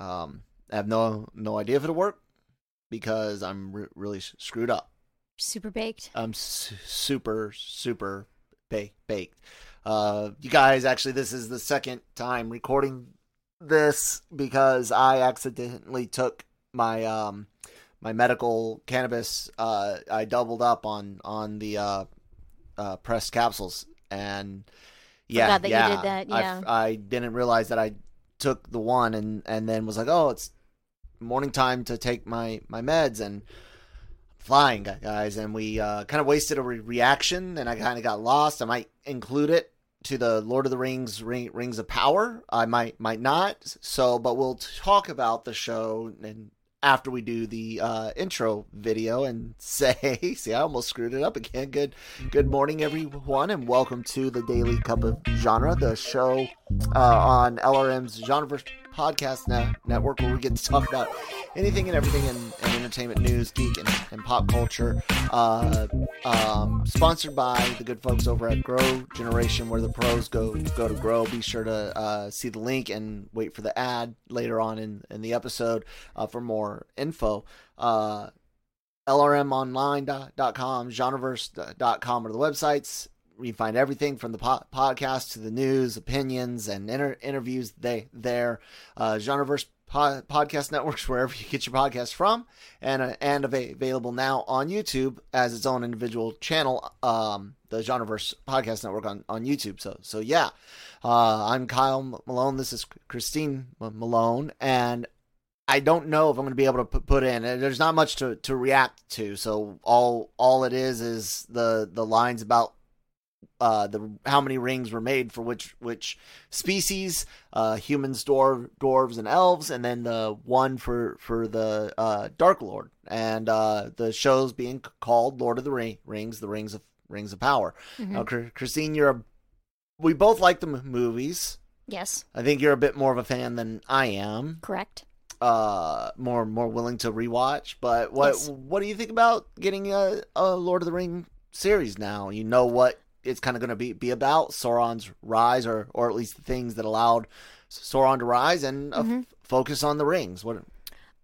Um, I have no no idea if it'll work because I'm re- really screwed up. Super baked. I'm su- super super ba- baked. Uh, you guys, actually, this is the second time recording this because I accidentally took my um my medical cannabis. Uh, I doubled up on on the uh, uh pressed capsules and yeah, Forgot that you yeah, that, I- yeah. I, didn't realize that I took the one and and then was like, oh, it's morning time to take my my meds and flying guys. And we uh, kind of wasted a re- reaction and i kind of got lost. I might include it to the lord of the rings ring, rings of power. I might might not. So but we'll talk about the show and after we do the uh, intro video and say see i almost screwed it up again. Good good morning everyone and welcome to the daily cup of genre the show uh, on lrm's genreverse podcast net- network where we get to talk about anything and everything in, in entertainment news geek and, and pop culture. Uh, um, sponsored by the good folks over at grow generation where the pros go go to grow. Be sure to uh, see the link and wait for the ad later on in, in the episode uh, for more info. Uh, lrmonline.com genreverse.com are the websites you find everything from the po- podcast to the news, opinions, and inter- interviews. They there, uh, Genreverse po- podcast networks wherever you get your podcast from, and uh, and ava- available now on YouTube as its own individual channel. Um, the Genreverse podcast network on, on YouTube. So so yeah, uh, I'm Kyle Malone. This is Christine Malone, and I don't know if I'm going to be able to put, put in. There's not much to, to react to, so all all it is is the the lines about uh, the how many rings were made for which which species, uh, humans, dwarf, dwarves, and elves, and then the one for for the uh, Dark Lord, and uh, the show's being called Lord of the Ring, Rings, the Rings of Rings of Power. Mhm. Now, Christine, you're a, we both like the m- movies. Yes, I think you're a bit more of a fan than I am. correct. Uh, more more willing to rewatch. But what Yes. what do you think about getting a, a Lord of the Ring series now? You know what it's kind of going to be be about Sauron's rise, or or at least the things that allowed Sauron to rise, and a f- Mhm. focus on the rings. What?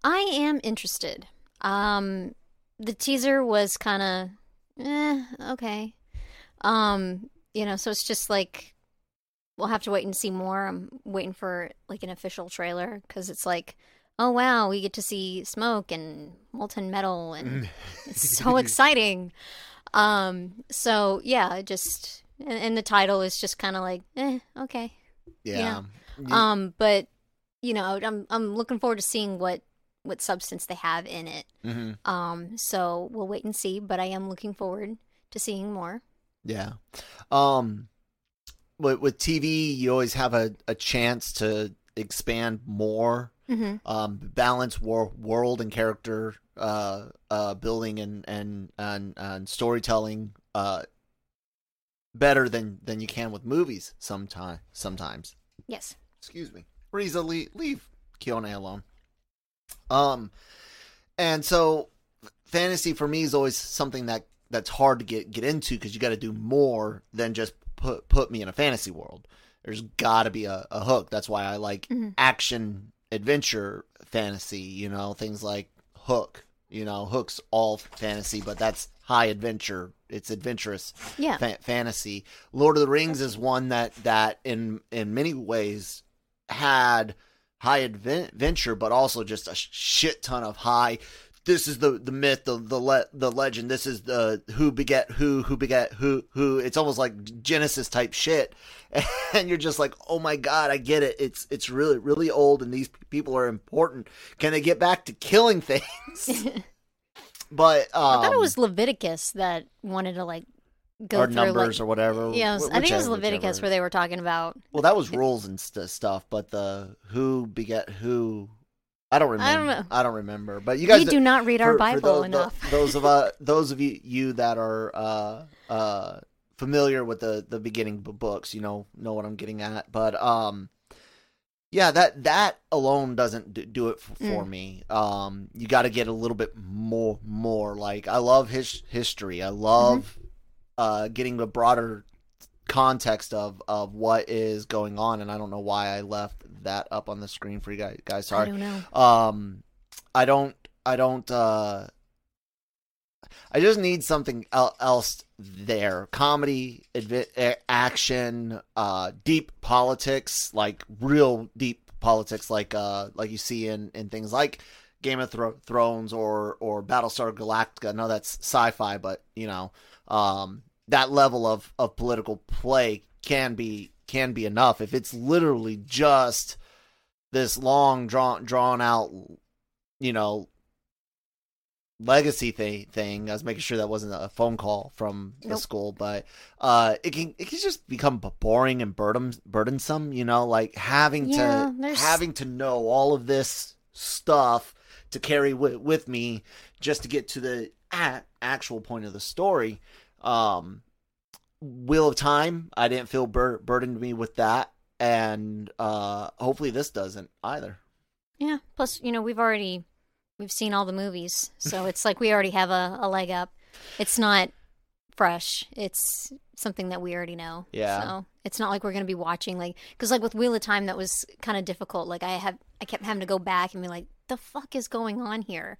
I am interested. Um, the teaser was kind of, eh, okay. Um, you know, so it's just like we'll have to wait and see more. I'm waiting for like an official trailer because it's like, oh wow, we get to see smoke and molten metal, and it's so exciting. Um, so yeah, just and, and the title is just kind of like, eh, okay. Yeah. Um, but you know, I'm I'm looking forward to seeing what what substance they have in it. hmm Um, so we'll wait and see. But I am looking forward to seeing more. Yeah. Um with with TV you always have a, a chance to expand more Mm-hmm. um balance war, world and character uh uh building and and and, and storytelling uh better than than you can with movies sometime sometimes. Yes. Excuse me. Riza leave, leave Keone alone. Um and so fantasy for me is always something that that's hard to get get into because you got to do more than just put put me in a fantasy world. There's got to be a, a hook. That's why I like Mhm. action adventure fantasy. You know things like Hook. You know Hook's all fantasy, but that's high adventure. It's adventurous Yeah. fa- fantasy. Lord of the Rings is one that that in in many ways had high adventure, but also just a shit ton of high. This is the the myth, the the le- the legend. This is the who beget who, who beget who, who. It's almost like Genesis type shit, and you're just like, oh my god, I get it. It's it's really really old, and these people are important. Can they get back to killing things? but um, I thought it was Leviticus that wanted to like go or through numbers like, or whatever. Yeah, was- I think it was Leviticus whichever. where they were talking about. Well, that was rules and st- stuff, but the who beget who, I don't remember. I don't know. I don't remember. But you guys we do not read our for- for Bible those, enough. those of uh, those of you, you that are uh, uh, familiar with the the beginning books, you know know what I'm getting at. But um, yeah, that that alone doesn't do it f- for Mm. me. Um, you got to get a little bit more more. Like I love his history. I love Mm-hmm. uh, getting the broader context of of what is going on, and I don't know why I left that up on the screen for you guys. Guys, I sorry. don't know. Um, I don't. I don't. uh I just need something el- else there. Comedy, advi- action, uh, deep politics, like real deep politics, like uh, like you see in in things like Game of Thro- Thrones or or Battlestar Galactica. No, that's sci-fi, but you know, um, that level of of political play can be can be enough if it's literally just this long drawn drawn out you know legacy thing thing i was making sure that wasn't a phone call from the Nope. school but uh it can it can just become boring and burden, burdensome you know like having Yeah, to there's- having to know all of this stuff to carry wi- with me just to get to the a- actual point of the story um wheel of time i didn't feel bur- burdened me with that and uh hopefully this doesn't either Yeah. Plus, you know, we've already we've seen all the movies, so it's like we already have a, a leg up. It's not fresh. It's something that we already know. Yeah. So it's not like we're gonna be watching like because like with Wheel of Time that was kind of difficult. Like I have I kept having to go back and be like, the fuck is going on here?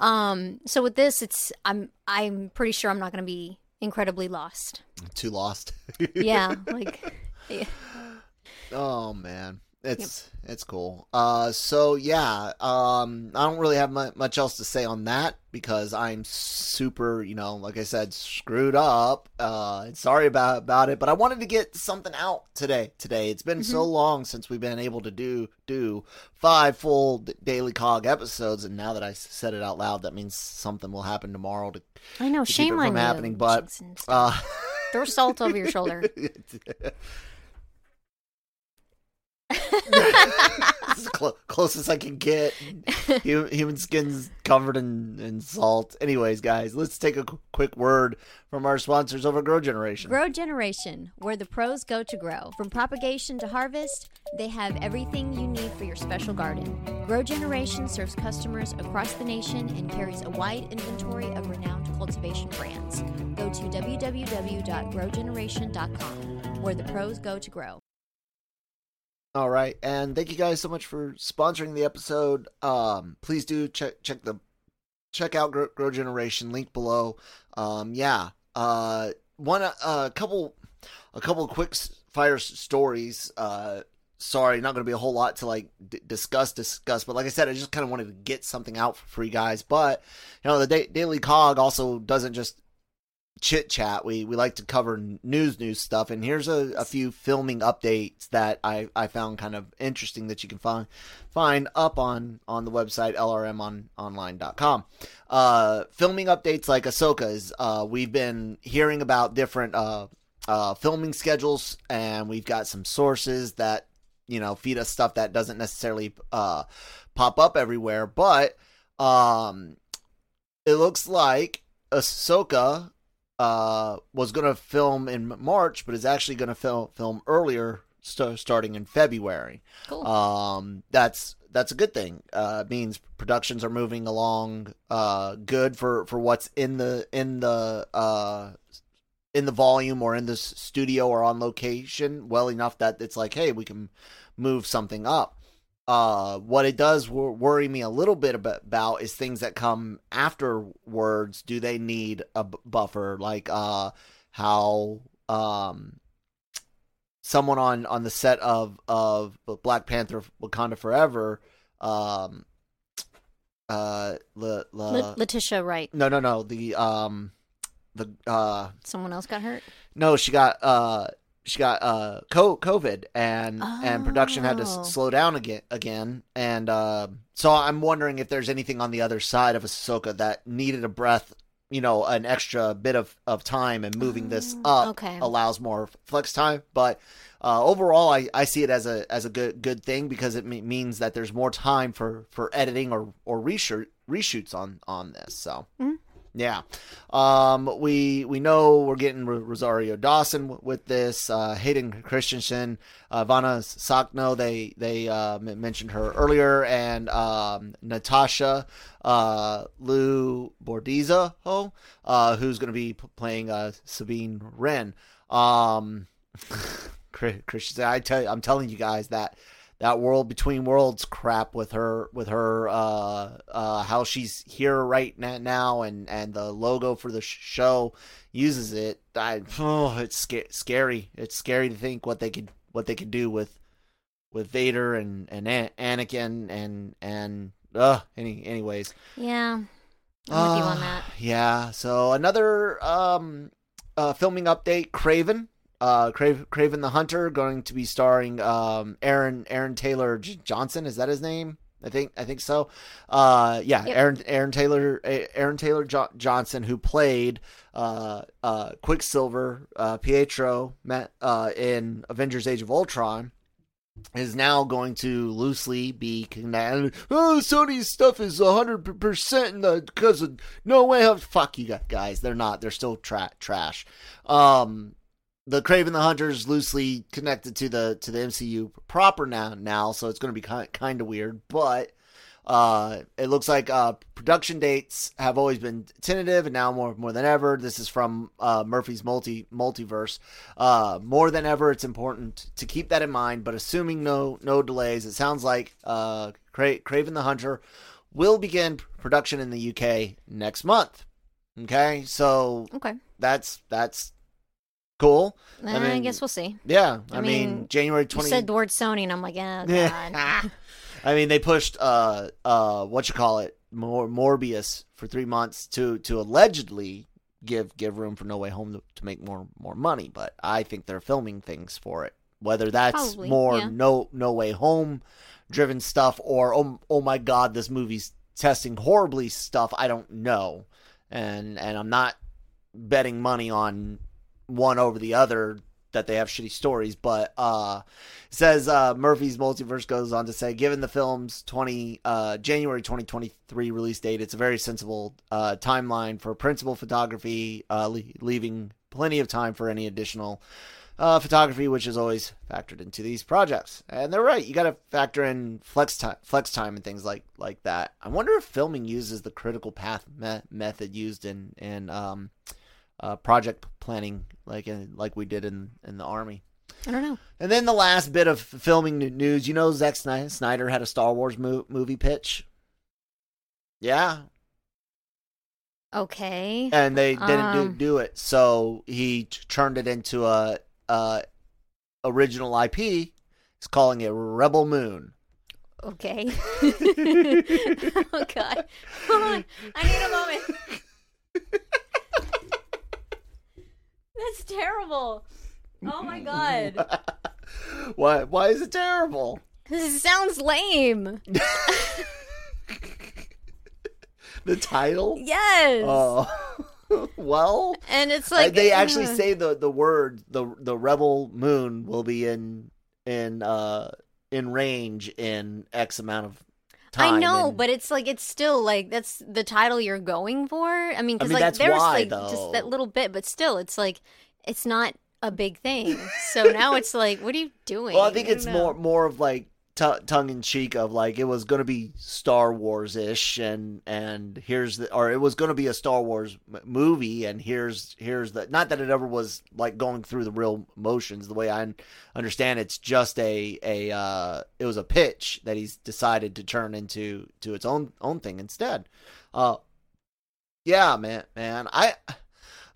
Um. So with this, it's I'm I'm pretty sure I'm not gonna be incredibly lost. too lost Yeah. like. yeah. Oh man, it's it's cool. Uh, so yeah, um, I don't really have much else to say on that because I'm super, you know, like I said, screwed up. Uh, sorry about about it, but I wanted to get something out today. Today, it's been so long since we've been able to do do five full daily cog episodes, and now that I said it out loud, that means something will happen tomorrow to I know. to keep Shame it on from you. happening. But Jason. uh, throw salt over your shoulder. clo- closest I can get. Hu- Human skin's covered in, in salt. Anyways, guys, let's take a qu- quick word from our sponsors over Grow Generation. Grow Generation, where the pros go to grow. From propagation to harvest, they have everything you need for your special garden. Grow Generation serves customers across the nation and carries a wide inventory of renowned cultivation brands. Go to www.growgeneration.com, where the pros go to grow. All right, and thank you guys so much for sponsoring the episode. Um, please do check check the check out Grow, Grow Generation link below. Um, yeah, uh, one a uh, couple a couple quick fire stories. Uh, sorry, not going to be a whole lot to like d- discuss discuss, but like I said, I just kind of wanted to get something out for you guys. But you know, the da- Daily Cog also doesn't just chit chat. We we like to cover news news stuff, and here's a, a few filming updates that I, I found kind of interesting that you can find find up on on the website lrmonline.com. Uh, filming updates like Ahsoka's. Uh, we've been hearing about different uh, uh, filming schedules, and we've got some sources that you know feed us stuff that doesn't necessarily uh, pop up everywhere, but um, it looks like Ahsoka uh, was going to film in March, but is actually going to film film earlier, st- starting in February. Cool. Um, that's that's a good thing. Uh, it means productions are moving along uh, good for, for what's in the in the uh, in the volume or in the studio or on location well enough that it's like, hey, we can move something up. Uh, what it does wor- worry me a little bit about, is things that come afterwards. Do they need a b- buffer? Like uh, how um, someone on, on the set of of Black Panther: Wakanda Forever, um, uh, le, le, La- Letitia Wright. no, no, no, the um, the uh, Someone else got hurt. no, she got uh she got uh COVID and and production had to Oh. s- slow down again again and uh, so I'm wondering if there's anything on the other side of Ahsoka that needed a breath you know an extra bit of, of time and moving this up okay. allows more flex time but uh, overall I, I see it as a as a good good thing because it me- means that there's more time for for editing or or reshoot reshoots on on this so yeah. Um we we know we're getting Rosario Dawson with this uh Hayden Christensen uh Vanna Sakhno they they uh mentioned her earlier and um Natasha uh Liu Bordizzo uh who's going to be playing uh Sabine Wren. Um Chris- Christian I tell you, I'm telling you guys that that world between worlds crap with her with her uh uh how she's here right now and and the logo for the show uses it I oh it's sca- scary it's scary to think what they could what they could do with with Vader and and An- Anakin and and uh any anyways Yeah. I'm with you on uh, that. Yeah. So another um, uh, filming update: Kraven. Uh, Kraven, Kraven the Hunter going to be starring um, Aaron Aaron Taylor J- Johnson. Is that his name? I think I think so. Uh, yeah, Yep. Aaron Aaron Taylor Aaron Taylor jo- Johnson, who played uh, uh, Quicksilver uh, Pietro met, uh, in Avengers: Age of Ultron is now going to loosely be connected. Oh, Sony's stuff is hundred percent because of no way. How, fuck you guys, they're not. They're still tra- trash. Um, the Kraven the Hunter is loosely connected to the to the MCU proper now. Now, so it's going to be kind kind of weird, but. Uh, it looks like uh, production dates have always been tentative, and now more more than ever. This is from uh, Murphy's multi multiverse. Uh, more than ever, it's important to keep that in mind. But assuming no no delays, it sounds like uh, Cra- Kraven the Hunter will begin production in the UK next month. Okay, so Okay. that's that's cool. I, mean, guess we'll see. Yeah, I, I mean, mean, January twenty. said the word Sony, and I'm like, oh, God. I mean, they pushed uh uh what you call it, Mor- Morbius for three months to to allegedly give give room for No Way Home to, to make more more money, but I think they're filming things for it. Whether that's Probably, more yeah. no No Way Home driven stuff or oh oh my god, this movie's testing horribly stuff, I don't know, and and I'm not betting money on one over the other that they have shitty stories, but uh says uh Murphy's multiverse goes on to say given the film's 20 uh January 2023 release date, it's a very sensible uh timeline for principal photography uh le- leaving plenty of time for any additional uh, photography, which is always factored into these projects. And they're right; you got to factor in flex time, flex time, and things like like that. I wonder if filming uses the critical path me- method used in in um, uh, project planning, like in, like we did in in the army. I don't know. And then the last bit of filming news, you know, Zack Snyder had a Star Wars mo- movie pitch. Yeah, Okay. and they didn't do, Um. do it, so he t- turned it into a, a original IP. He's calling it Rebel Moon. Okay. oh God. Hold on. I need a moment. That's terrible. Oh my God. why? Why is it terrible? This sounds lame. The title? Yes. Oh, well, and it's like they actually uh, say the the word the the Rebel Moon will be in in uh in range in X amount of. I know, and- but it's like it's still like that's the title you're going for. I mean, because mean, like there's why, like though. just that little bit, but still, it's like it's not a big thing. so now it's like, what are you doing? Well, I think don't it's know. more more of like tongue in cheek of like it was going to be Star Wars ish, and and here's the or it was going to be a Star Wars m- movie, and here's here's the not that it ever was like going through the real motions. The way I understand, it's just a a uh, it was a pitch that he's decided to turn into to its own own thing instead. Uh, yeah, man, man, I.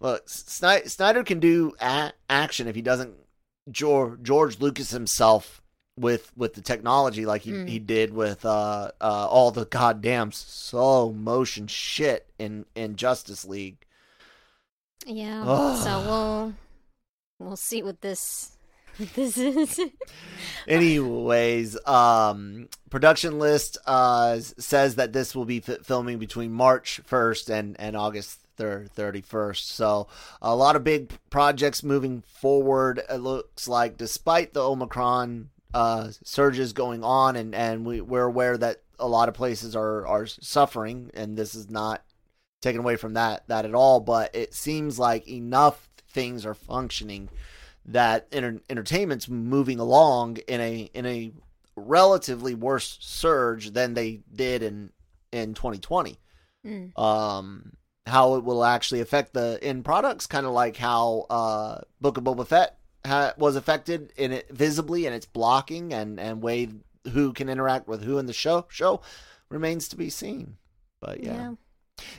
Look, Snyder, Snyder can do a- action if he doesn't George, George Lucas himself with with the technology like he, Mm. he did with uh, uh, all the goddamn slow motion shit in in Justice League. Yeah. Ugh. So we'll we'll see what this what this is. Anyways, um, production list uh, says that this will be f- filming between March 1st and, and August 31st. So a lot of big projects moving forward. It looks like despite the Omicron uh, surges going on, and, and we, we're aware that a lot of places are, are suffering, and this is not taken away from that that at all. But it seems like enough things are functioning that enter- entertainment's moving along in a in a relatively worse surge than they did in in 2020. Mm. Um, how it will actually affect the end products, kind of like how uh, Book of Boba Fett ha- was affected in it visibly in its blocking and and way who can interact with who in the show show remains to be seen. But yeah. Yeah.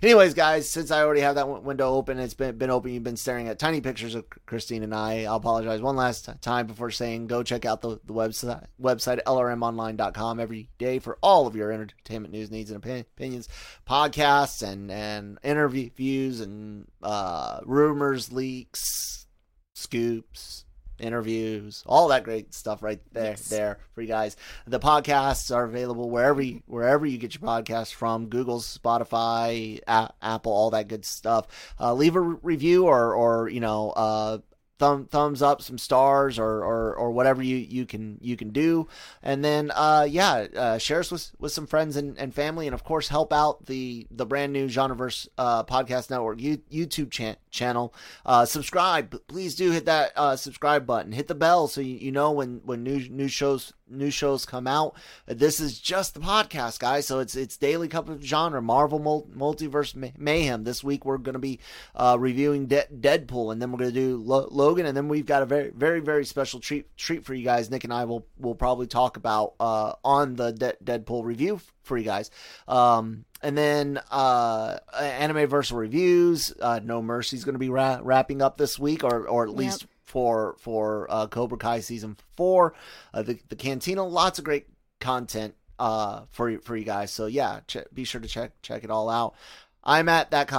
Anyways, guys, since I already have that w- window open, it's been been open. You've been staring at tiny pictures of Christine and I. I'll apologize one last time before saying go check out the, the website website lrmonline.com every day for all of your entertainment news needs and opi- opinions, podcasts and and interviews and uh, rumors, leaks, scoops, interviews, all that great stuff right there Yes. there for you guys. The podcasts are available wherever you, wherever you get your podcasts from, Google, Spotify, a- Apple, all that good stuff. Uh, leave a re- review or or you know uh, thumb thumbs up, some stars or or, or whatever you, you can you can do, and then uh, yeah, uh, share us with, with some friends and, and family, and of course help out the the brand new Genreverse uh, podcast network you, YouTube chan- channel. Uh, subscribe, please do hit that uh, subscribe button, hit the bell so you, you know when when new new shows new shows come out. This is just the podcast, guys. So it's it's daily cup of genre, Marvel Multiverse Mayhem. This week we're going to be uh, reviewing De- Deadpool, and then we're going to do Lo- Logan, and then we've got a very very very special treat treat for you guys. Nick and I will will probably talk about uh, on the De- Deadpool review for you guys. Um, and then uh, anime versal reviews. Uh, no Mercy's going to be ra- wrapping up this week, or or at Yep. least for for uh, Cobra Kai season four. Uh, the the Cantina, lots of great content uh, for you- for you guys. So yeah, ch- be sure to check check it all out. I'm at that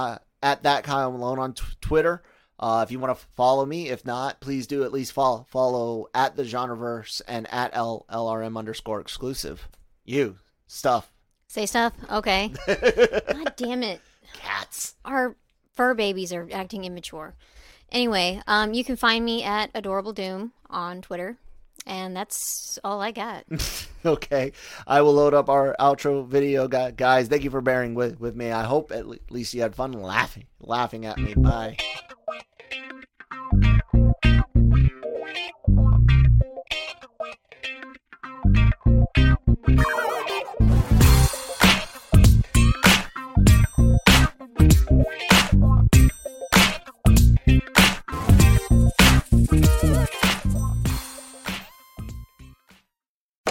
at that Kyle Malone on t- Twitter. Uh, if you want to follow me, if not, please do at least follow follow at the Genreverse and at L LRM underscore exclusive. You stuff Say stuff? Okay. God damn it. cats. Our fur babies are acting immature. Anyway, um, you can find me at Adorable Doom on Twitter. And that's all I got. okay i will load up our outro video guys thank you for bearing with, with me i hope at le- least you had fun laughing laughing at me bye